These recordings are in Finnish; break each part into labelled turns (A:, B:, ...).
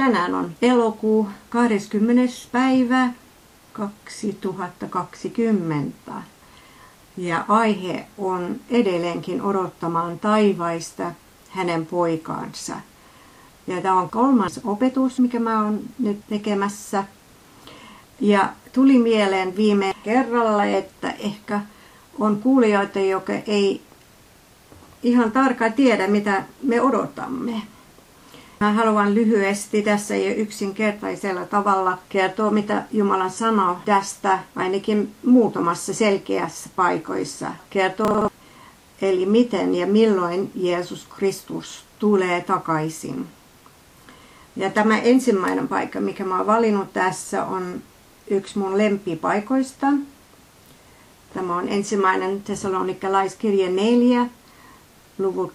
A: tänään on elokuu 20. päivä 2020. Ja aihe on edelleenkin odottamaan taivaista hänen poikaansa. Ja tämä on kolmas opetus, mikä mä oon nyt tekemässä. Ja tuli mieleen viime kerralla, että ehkä on kuulijoita, joka ei ihan tarkkaan tiedä, mitä me odotamme. Mä haluan lyhyesti tässä ja yksinkertaisella tavalla kertoa, mitä Jumala sanoo tästä, ainakin muutamassa selkeässä paikoissa. Kertoo, eli miten ja milloin Jeesus Kristus tulee takaisin. Ja tämä ensimmäinen paikka, mikä mä oon valinnut tässä, on yksi mun lempipaikoista. Tämä on ensimmäinen Thessalonikalaiskirja 4, luvut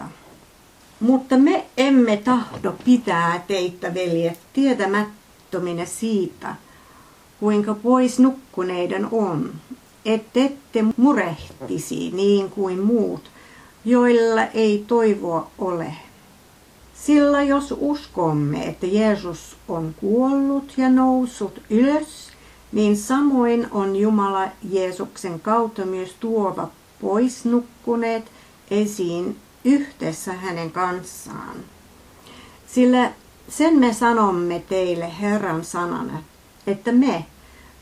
A: 13-18. Mutta me emme tahdo pitää teitä, veljet, tietämättöminä siitä, kuinka pois nukkuneiden on, ettette murehtisi niin kuin muut, joilla ei toivoa ole. Sillä jos uskomme, että Jeesus on kuollut ja noussut ylös, niin samoin on Jumala Jeesuksen kautta myös tuova pois nukkuneet esiin yhdessä hänen kanssaan. Sillä sen me sanomme teille Herran sanana, että me,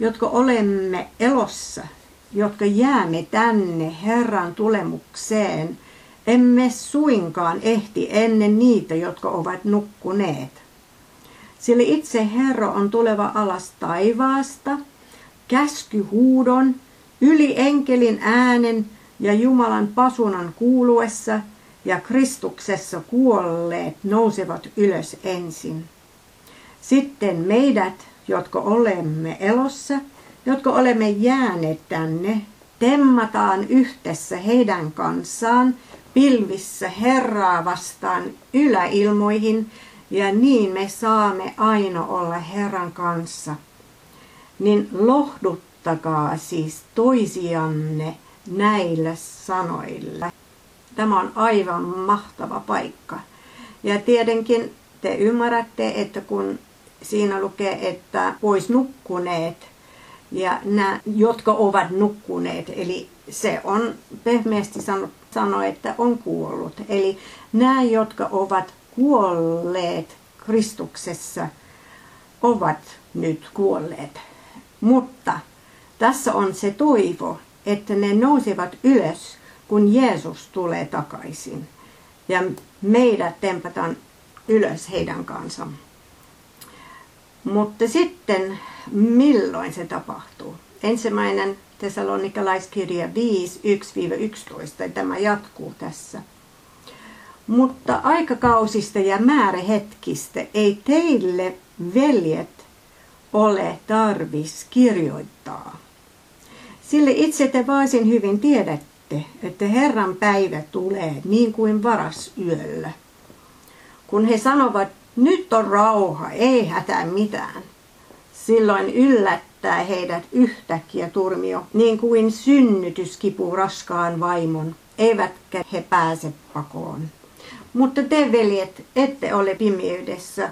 A: jotka olemme elossa, jotka jäämme tänne Herran tulemukseen, emme suinkaan ehti ennen niitä, jotka ovat nukkuneet. Sillä itse Herra on tuleva alas taivaasta, käskyhuudon, yli enkelin äänen ja Jumalan pasunan kuuluessa – ja Kristuksessa kuolleet nousevat ylös ensin. Sitten meidät, jotka olemme elossa, jotka olemme jääneet tänne, temmataan yhdessä heidän kanssaan pilvissä Herraa vastaan yläilmoihin, ja niin me saamme aina olla Herran kanssa. Niin lohduttakaa siis toisianne näillä sanoilla. Tämä on aivan mahtava paikka. Ja tietenkin te ymmärrätte, että kun siinä lukee, että pois nukkuneet ja nämä, jotka ovat nukkuneet, eli se on pehmeästi sano, sano, että on kuollut. Eli nämä, jotka ovat kuolleet Kristuksessa, ovat nyt kuolleet. Mutta tässä on se toivo, että ne nousevat ylös kun Jeesus tulee takaisin ja meidät tempataan ylös heidän kanssa. Mutta sitten milloin se tapahtuu? Ensimmäinen Tessalonikalaiskirja 5, 1-11, tämä jatkuu tässä. Mutta aikakausista ja määrähetkistä ei teille, veljet, ole tarvis kirjoittaa. Sille itse te varsin hyvin tiedätte, tiedätte, että Herran päivä tulee niin kuin varas yöllä. Kun he sanovat, nyt on rauha, ei hätää mitään. Silloin yllättää heidät yhtäkkiä turmio, niin kuin synnytyskipu raskaan vaimon, eivätkä he pääse pakoon. Mutta te, veljet, ette ole pimeydessä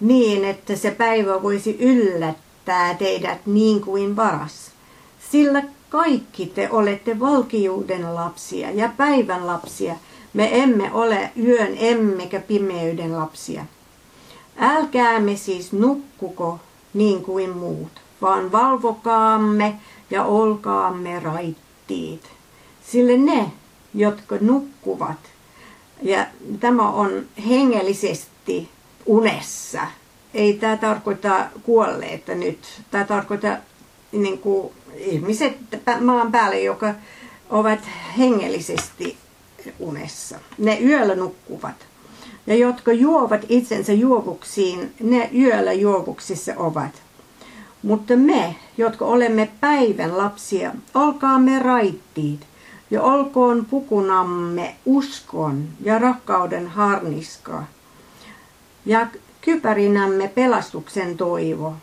A: niin, että se päivä voisi yllättää teidät niin kuin varas. Sillä kaikki te olette valkiuden lapsia ja päivän lapsia. Me emme ole yön emmekä pimeyden lapsia. Älkäämme siis nukkuko niin kuin muut, vaan valvokaamme ja olkaamme raittiit. Sille ne, jotka nukkuvat, ja tämä on hengellisesti unessa. Ei tämä tarkoita kuolleita nyt. Tämä tarkoittaa niin kuin ihmiset maan päälle, joka ovat hengellisesti unessa. Ne yöllä nukkuvat. Ja jotka juovat itsensä juovuksiin, ne yöllä juovuksissa ovat. Mutta me, jotka olemme päivän lapsia, olkaamme raittiit ja olkoon pukunamme uskon ja rakkauden harniska ja kypärinämme pelastuksen toivo.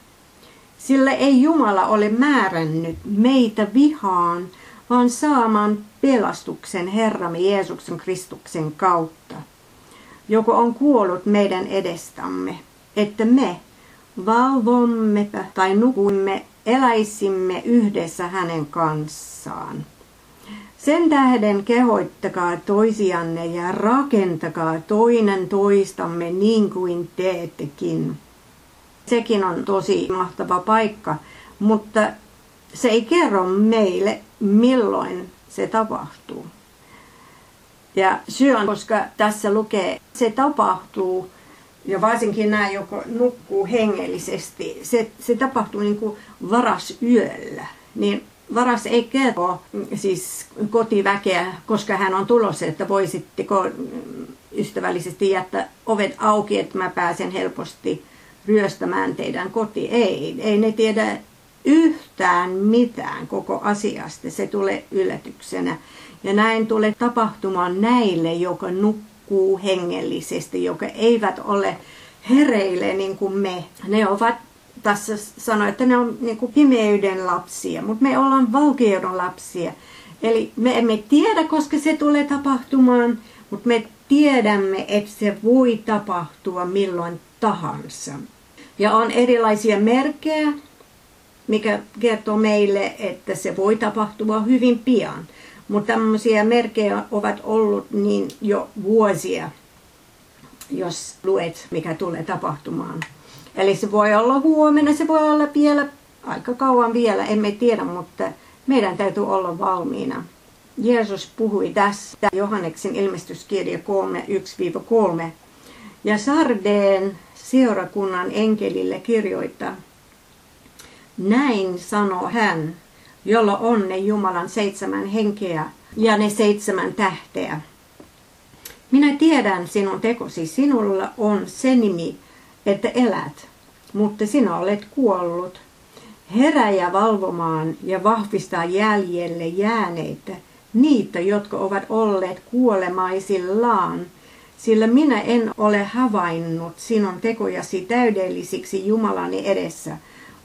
A: Sillä ei Jumala ole määrännyt meitä vihaan, vaan saamaan pelastuksen Herramme Jeesuksen Kristuksen kautta. joka on kuollut meidän edestämme, että me valvomme tai nukumme, eläisimme yhdessä hänen kanssaan. Sen tähden kehoittakaa toisianne ja rakentakaa toinen toistamme niin kuin teettekin. Sekin on tosi mahtava paikka, mutta se ei kerro meille, milloin se tapahtuu. Ja syy on, koska tässä lukee, se tapahtuu, ja varsinkin nämä, joka nukkuu hengellisesti, se, se tapahtuu niin kuin varasyöllä. Niin varas ei kerro siis kotiväkeä, koska hän on tulossa, että voisitteko ystävällisesti jättää ovet auki, että mä pääsen helposti ryöstämään teidän koti. Ei, ei ne tiedä yhtään mitään koko asiasta. Se tulee yllätyksenä. Ja näin tulee tapahtumaan näille, joka nukkuu hengellisesti, joka eivät ole hereille niin kuin me. Ne ovat tässä sanoi, että ne on niin kuin pimeyden lapsia, mutta me ollaan valkeuden lapsia. Eli me emme tiedä, koska se tulee tapahtumaan, mutta me tiedämme, että se voi tapahtua milloin tahansa. Ja on erilaisia merkkejä, mikä kertoo meille, että se voi tapahtua hyvin pian. Mutta tämmöisiä merkkejä ovat ollut niin jo vuosia, jos luet, mikä tulee tapahtumaan. Eli se voi olla huomenna, se voi olla vielä aika kauan vielä, emme tiedä, mutta meidän täytyy olla valmiina. Jeesus puhui tästä Johanneksen ilmestyskirja 3.1-3. Ja Sardeen seurakunnan enkelille kirjoittaa, näin sanoo hän, jolla on ne Jumalan seitsemän henkeä ja ne seitsemän tähteä. Minä tiedän sinun tekosi, sinulla on se nimi, että elät, mutta sinä olet kuollut. Heräjä valvomaan ja vahvistaa jäljelle jääneitä, niitä, jotka ovat olleet kuolemaisillaan, sillä minä en ole havainnut sinun tekojasi täydellisiksi Jumalani edessä.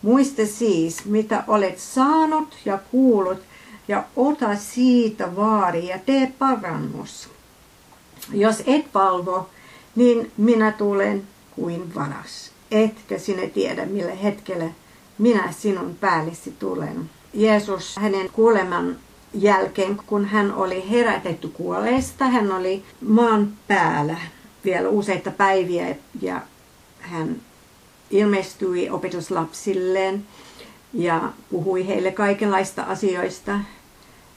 A: Muista siis, mitä olet saanut ja kuullut, ja ota siitä vaari ja tee parannus. Jos et valvo, niin minä tulen kuin varas. Etkä sinä tiedä, millä hetkellä minä sinun päällesi tulen. Jeesus hänen kuoleman jälkeen, kun hän oli herätetty kuolleesta, hän oli maan päällä vielä useita päiviä ja hän ilmestyi opetuslapsilleen ja puhui heille kaikenlaista asioista,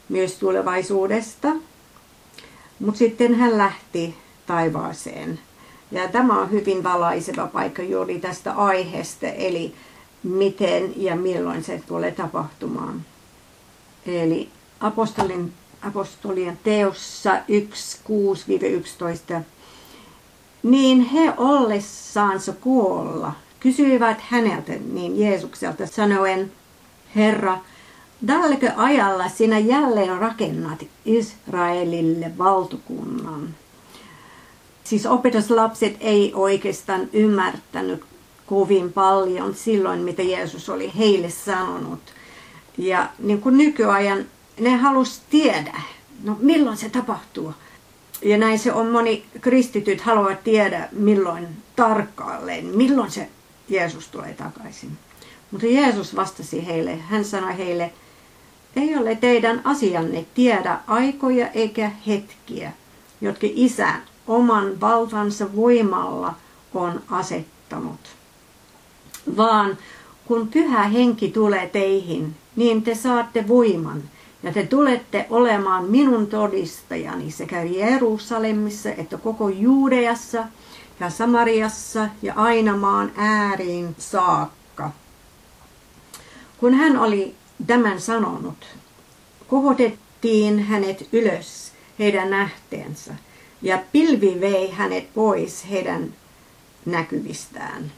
A: myös tulevaisuudesta. Mutta sitten hän lähti taivaaseen ja tämä on hyvin valaiseva paikka juuri tästä aiheesta, eli miten ja milloin se tulee tapahtumaan. Eli apostolin, apostolien teossa 1.6-11. Niin he ollessaansa kuolla kysyivät häneltä, niin Jeesukselta sanoen, Herra, tällekö ajalla sinä jälleen rakennat Israelille valtukunnan? Siis opetuslapset ei oikeastaan ymmärtänyt kovin paljon silloin, mitä Jeesus oli heille sanonut. Ja niin kuin nykyajan ne halus tiedä, no milloin se tapahtuu. Ja näin se on moni kristityt haluavat tiedä milloin tarkalleen, milloin se Jeesus tulee takaisin. Mutta Jeesus vastasi heille, hän sanoi heille, ei ole teidän asianne tiedä aikoja eikä hetkiä, jotka isä oman valtansa voimalla on asettanut. Vaan kun pyhä henki tulee teihin, niin te saatte voiman ja te tulette olemaan minun todistajani sekä Jerusalemissa että koko Juudeassa ja Samariassa ja aina maan ääriin saakka. Kun hän oli tämän sanonut, kohotettiin hänet ylös heidän nähteensä ja pilvi vei hänet pois heidän näkyvistään.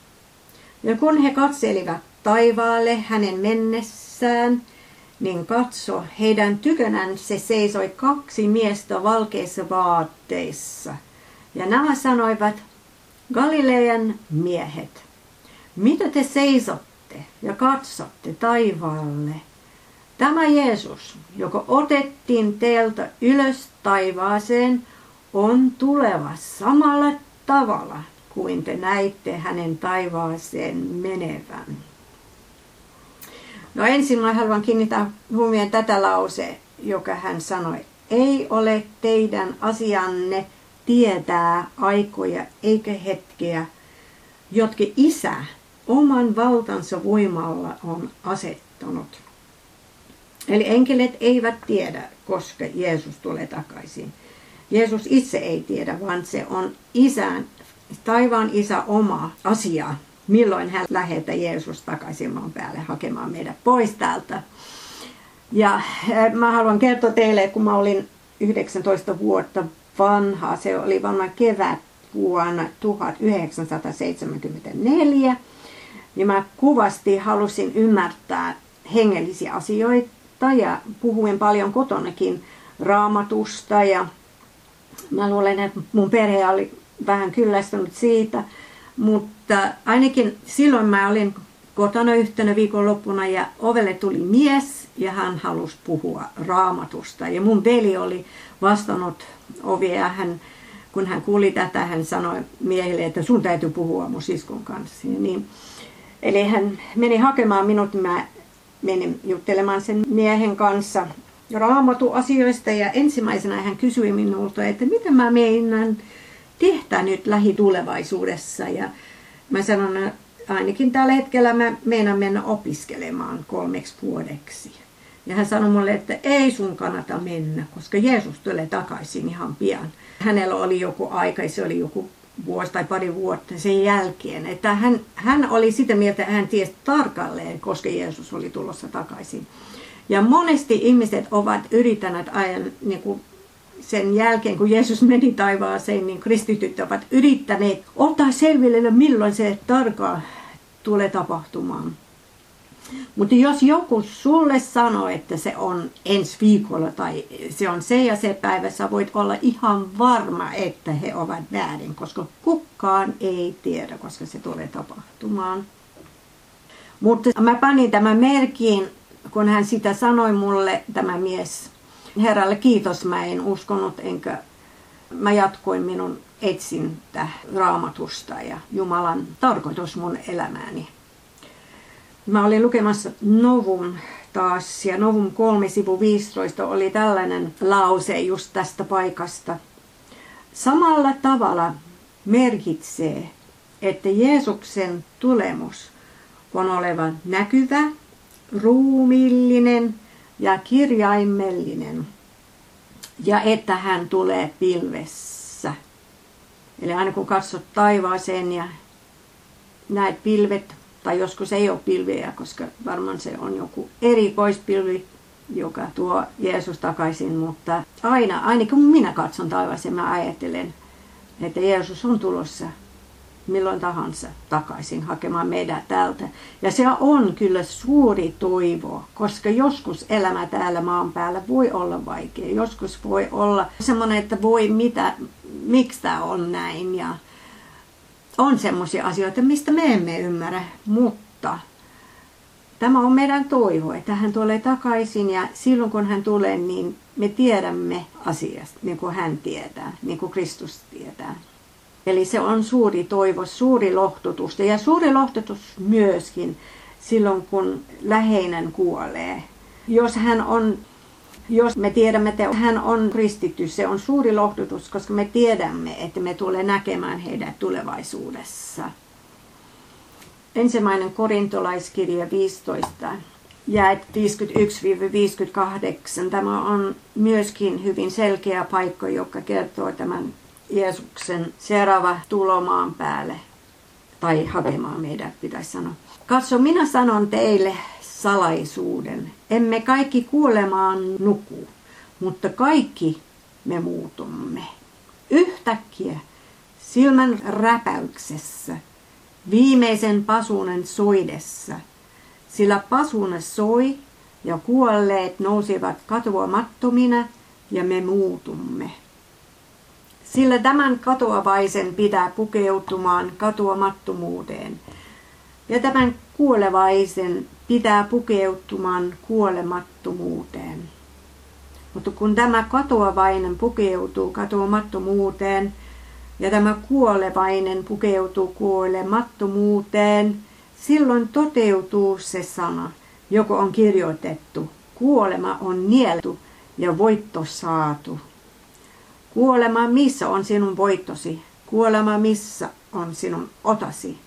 A: Ja kun he katselivat taivaalle hänen mennessään, niin katso, heidän tykönään se seisoi kaksi miestä valkeissa vaatteissa. Ja nämä sanoivat, Galilean miehet, mitä te seisotte ja katsotte taivaalle? Tämä Jeesus, joka otettiin teiltä ylös taivaaseen, on tuleva samalla tavalla kuin te näitte hänen taivaaseen menevän. No ensin mä haluan kiinnittää huomioon tätä lause, joka hän sanoi. Ei ole teidän asianne tietää aikoja eikä hetkeä, jotka isä oman valtansa voimalla on asettanut. Eli enkelit eivät tiedä, koska Jeesus tulee takaisin. Jeesus itse ei tiedä, vaan se on isän, taivaan isä oma asia, milloin hän lähettää Jeesus takaisin maan päälle hakemaan meidät pois täältä. Ja eh, mä haluan kertoa teille, kun mä olin 19 vuotta vanha, se oli varmaan kevät vuonna 1974, niin mä kuvasti halusin ymmärtää hengellisiä asioita ja puhuin paljon kotonakin raamatusta ja mä luulen, että mun perhe oli vähän kyllästynyt siitä, mutta ainakin silloin mä olin kotona yhtenä viikonloppuna ja ovelle tuli mies ja hän halusi puhua raamatusta. Ja mun veli oli vastannut ovia hän, kun hän kuuli tätä, hän sanoi miehelle, että sun täytyy puhua mun siskon kanssa. Niin, eli hän meni hakemaan minut, mä menin juttelemaan sen miehen kanssa raamatuasioista ja ensimmäisenä hän kysyi minulta, että mitä mä meinan tehdä nyt lähitulevaisuudessa. Ja mä sanon, ainakin tällä hetkellä mä meinaan mennä opiskelemaan kolmeksi vuodeksi. Ja hän sanoi mulle, että ei sun kannata mennä, koska Jeesus tulee takaisin ihan pian. Hänellä oli joku aika, se oli joku vuosi tai pari vuotta sen jälkeen. Että hän, hän oli sitä mieltä, että hän tiesi tarkalleen, koska Jeesus oli tulossa takaisin. Ja monesti ihmiset ovat yrittäneet ajan niin kuin sen jälkeen, kun Jeesus meni taivaaseen, niin kristityt ovat yrittäneet ottaa selville, milloin se tarkkaan tulee tapahtumaan. Mutta jos joku sulle sanoo, että se on ensi viikolla tai se on se ja se päivä, sä voit olla ihan varma, että he ovat väärin, koska kukaan ei tiedä, koska se tulee tapahtumaan. Mutta mä panin tämän merkin, kun hän sitä sanoi mulle, tämä mies. Herralle kiitos, mä en uskonut, enkä mä jatkoin minun etsintä raamatusta ja Jumalan tarkoitus mun elämääni. Mä olin lukemassa Novum taas ja Novum 3 sivu 15 oli tällainen lause just tästä paikasta. Samalla tavalla merkitsee, että Jeesuksen tulemus on oleva näkyvä, ruumillinen ja kirjaimellinen ja että hän tulee pilvessä. Eli aina kun katsot taivaaseen ja näet pilvet, tai joskus ei ole pilviä, koska varmaan se on joku erikoispilvi, joka tuo Jeesus takaisin, mutta aina, aina kun minä katson taivaaseen, mä ajattelen, että Jeesus on tulossa milloin tahansa takaisin hakemaan meidät täältä. Ja se on kyllä suuri toivo, koska joskus elämä täällä maan päällä voi olla vaikea. Joskus voi olla semmoinen, että voi mitä, miksi tämä on näin. Ja on semmoisia asioita, mistä me emme ymmärrä, mutta tämä on meidän toivo, että hän tulee takaisin ja silloin kun hän tulee, niin me tiedämme asiasta, niin kuin hän tietää, niin kuin Kristus tietää. Eli se on suuri toivo, suuri lohtutus. Ja suuri lohtutus myöskin silloin, kun läheinen kuolee. Jos hän on jos me tiedämme, että hän on kristitty, se on suuri lohdutus, koska me tiedämme, että me tulee näkemään heidät tulevaisuudessa. Ensimmäinen korintolaiskirja 15 ja 51-58. Tämä on myöskin hyvin selkeä paikka, joka kertoo tämän Jeesuksen seuraava tulomaan päälle. Tai hakemaan meidät, pitäisi sanoa. Katso, minä sanon teille salaisuuden. Emme kaikki kuolemaan nuku, mutta kaikki me muutumme. Yhtäkkiä silmän räpäyksessä, viimeisen pasunen soidessa, sillä pasune soi ja kuolleet nousivat katoamattomina ja me muutumme. Sillä tämän katoavaisen pitää pukeutumaan katoamattomuuteen. Ja tämän kuolevaisen pitää pukeutumaan kuolemattomuuteen. Mutta kun tämä katoavainen pukeutuu katoamattomuuteen, ja tämä kuolevainen pukeutuu kuolemattomuuteen, silloin toteutuu se sana, joko on kirjoitettu. Kuolema on nieltu ja voitto saatu. Kuolema, missä on sinun voittosi? Kuolema, missä on sinun otasi?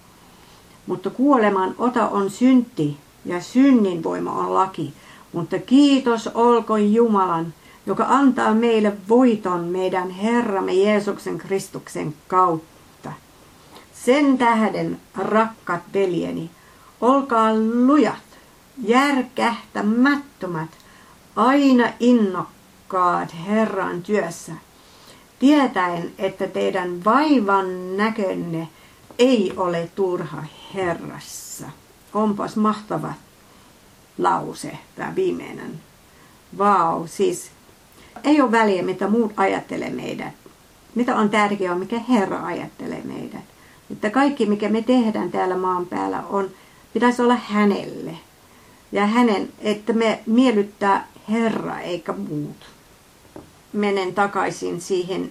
A: Mutta kuoleman ota on synti ja synnin voima on laki. Mutta kiitos olkoon Jumalan, joka antaa meille voiton meidän Herramme Jeesuksen Kristuksen kautta. Sen tähden, rakkat veljeni, olkaa lujat, järkähtämättömät, aina innokkaat Herran työssä, tietäen, että teidän vaivan näkönne ei ole turha Herrassa. Onpas mahtava lause, tämä viimeinen. Vau, wow, siis ei ole väliä, mitä muut ajattelee meidät. Mitä on tärkeää, mikä Herra ajattelee meidät. Että kaikki, mikä me tehdään täällä maan päällä, on, pitäisi olla hänelle. Ja hänen, että me miellyttää Herra eikä muut. Menen takaisin siihen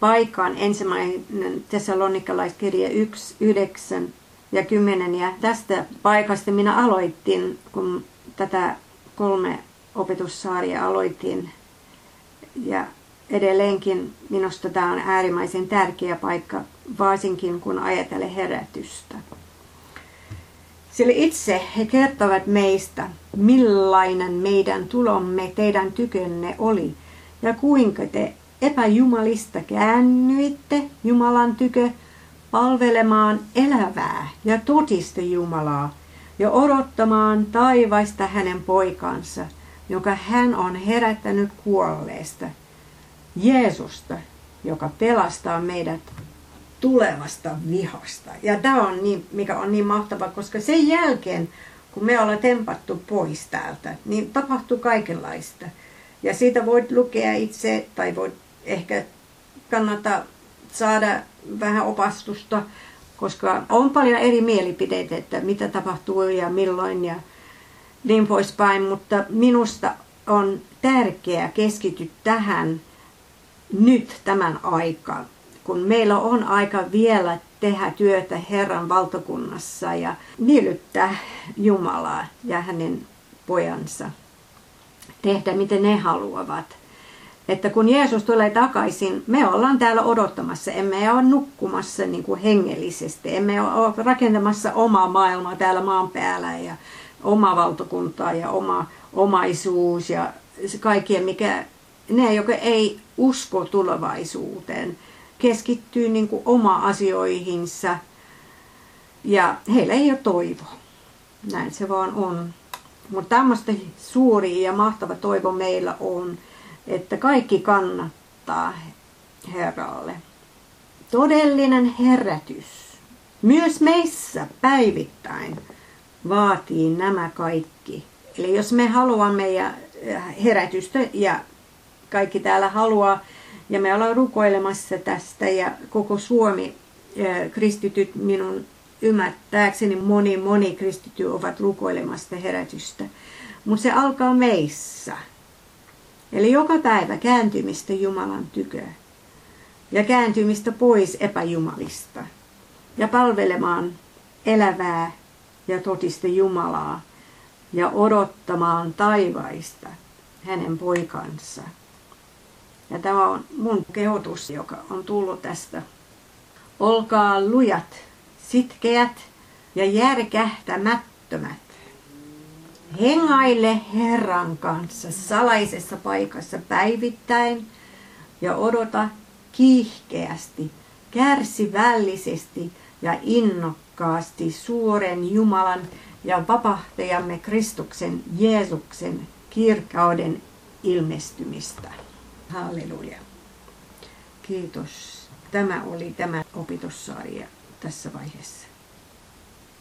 A: paikkaan ensimmäinen Tessalonikalaiskirja 1, 9 ja 10. Ja tästä paikasta minä aloitin, kun tätä kolme opetussaaria aloitin ja edelleenkin minusta tämä on äärimmäisen tärkeä paikka, varsinkin kun ajatellen herätystä. Sillä itse he kertovat meistä, millainen meidän tulomme teidän tykönne oli ja kuinka te epäjumalista käännyitte Jumalan tykö palvelemaan elävää ja totista Jumalaa ja odottamaan taivaista hänen poikansa – jonka hän on herättänyt kuolleesta, Jeesusta, joka pelastaa meidät tulevasta vihasta. Ja tämä on niin, mikä on niin mahtava, koska sen jälkeen, kun me ollaan tempattu pois täältä, niin tapahtuu kaikenlaista. Ja siitä voit lukea itse, tai voit ehkä kannattaa saada vähän opastusta, koska on paljon eri mielipiteitä, että mitä tapahtuu ja milloin ja niin poispäin, mutta minusta on tärkeää keskity tähän nyt tämän aikaan, kun meillä on aika vielä tehdä työtä Herran valtakunnassa ja miellyttää Jumalaa ja hänen pojansa. Tehdä miten ne haluavat. Että kun Jeesus tulee takaisin, me ollaan täällä odottamassa, emme ole nukkumassa niin kuin hengellisesti, emme ole rakentamassa omaa maailmaa täällä maan päällä ja oma valtakunta ja oma omaisuus ja kaikkea, mikä ne, joka ei usko tulevaisuuteen, keskittyy niin kuin oma asioihinsa ja heillä ei ole toivo. Näin se vaan on. Mutta tämmöistä suuri ja mahtava toivo meillä on, että kaikki kannattaa Herralle. Todellinen herätys. Myös meissä päivittäin vaatii nämä kaikki. Eli jos me haluamme ja herätystä ja kaikki täällä haluaa, ja me ollaan rukoilemassa tästä ja koko Suomi, kristityt minun ymmärtääkseni moni, moni kristity ovat rukoilemassa herätystä. Mutta se alkaa meissä. Eli joka päivä kääntymistä Jumalan tykö ja kääntymistä pois epäjumalista ja palvelemaan elävää ja totista Jumalaa ja odottamaan taivaista hänen poikansa. Ja tämä on mun kehotus, joka on tullut tästä. Olkaa lujat, sitkeät ja järkähtämättömät. Hengaille Herran kanssa salaisessa paikassa päivittäin ja odota kiihkeästi, kärsivällisesti ja innokkaasti suuren Jumalan ja vapahtajamme Kristuksen Jeesuksen kirkauden ilmestymistä. Halleluja. Kiitos. Tämä oli tämä opitussarja tässä vaiheessa.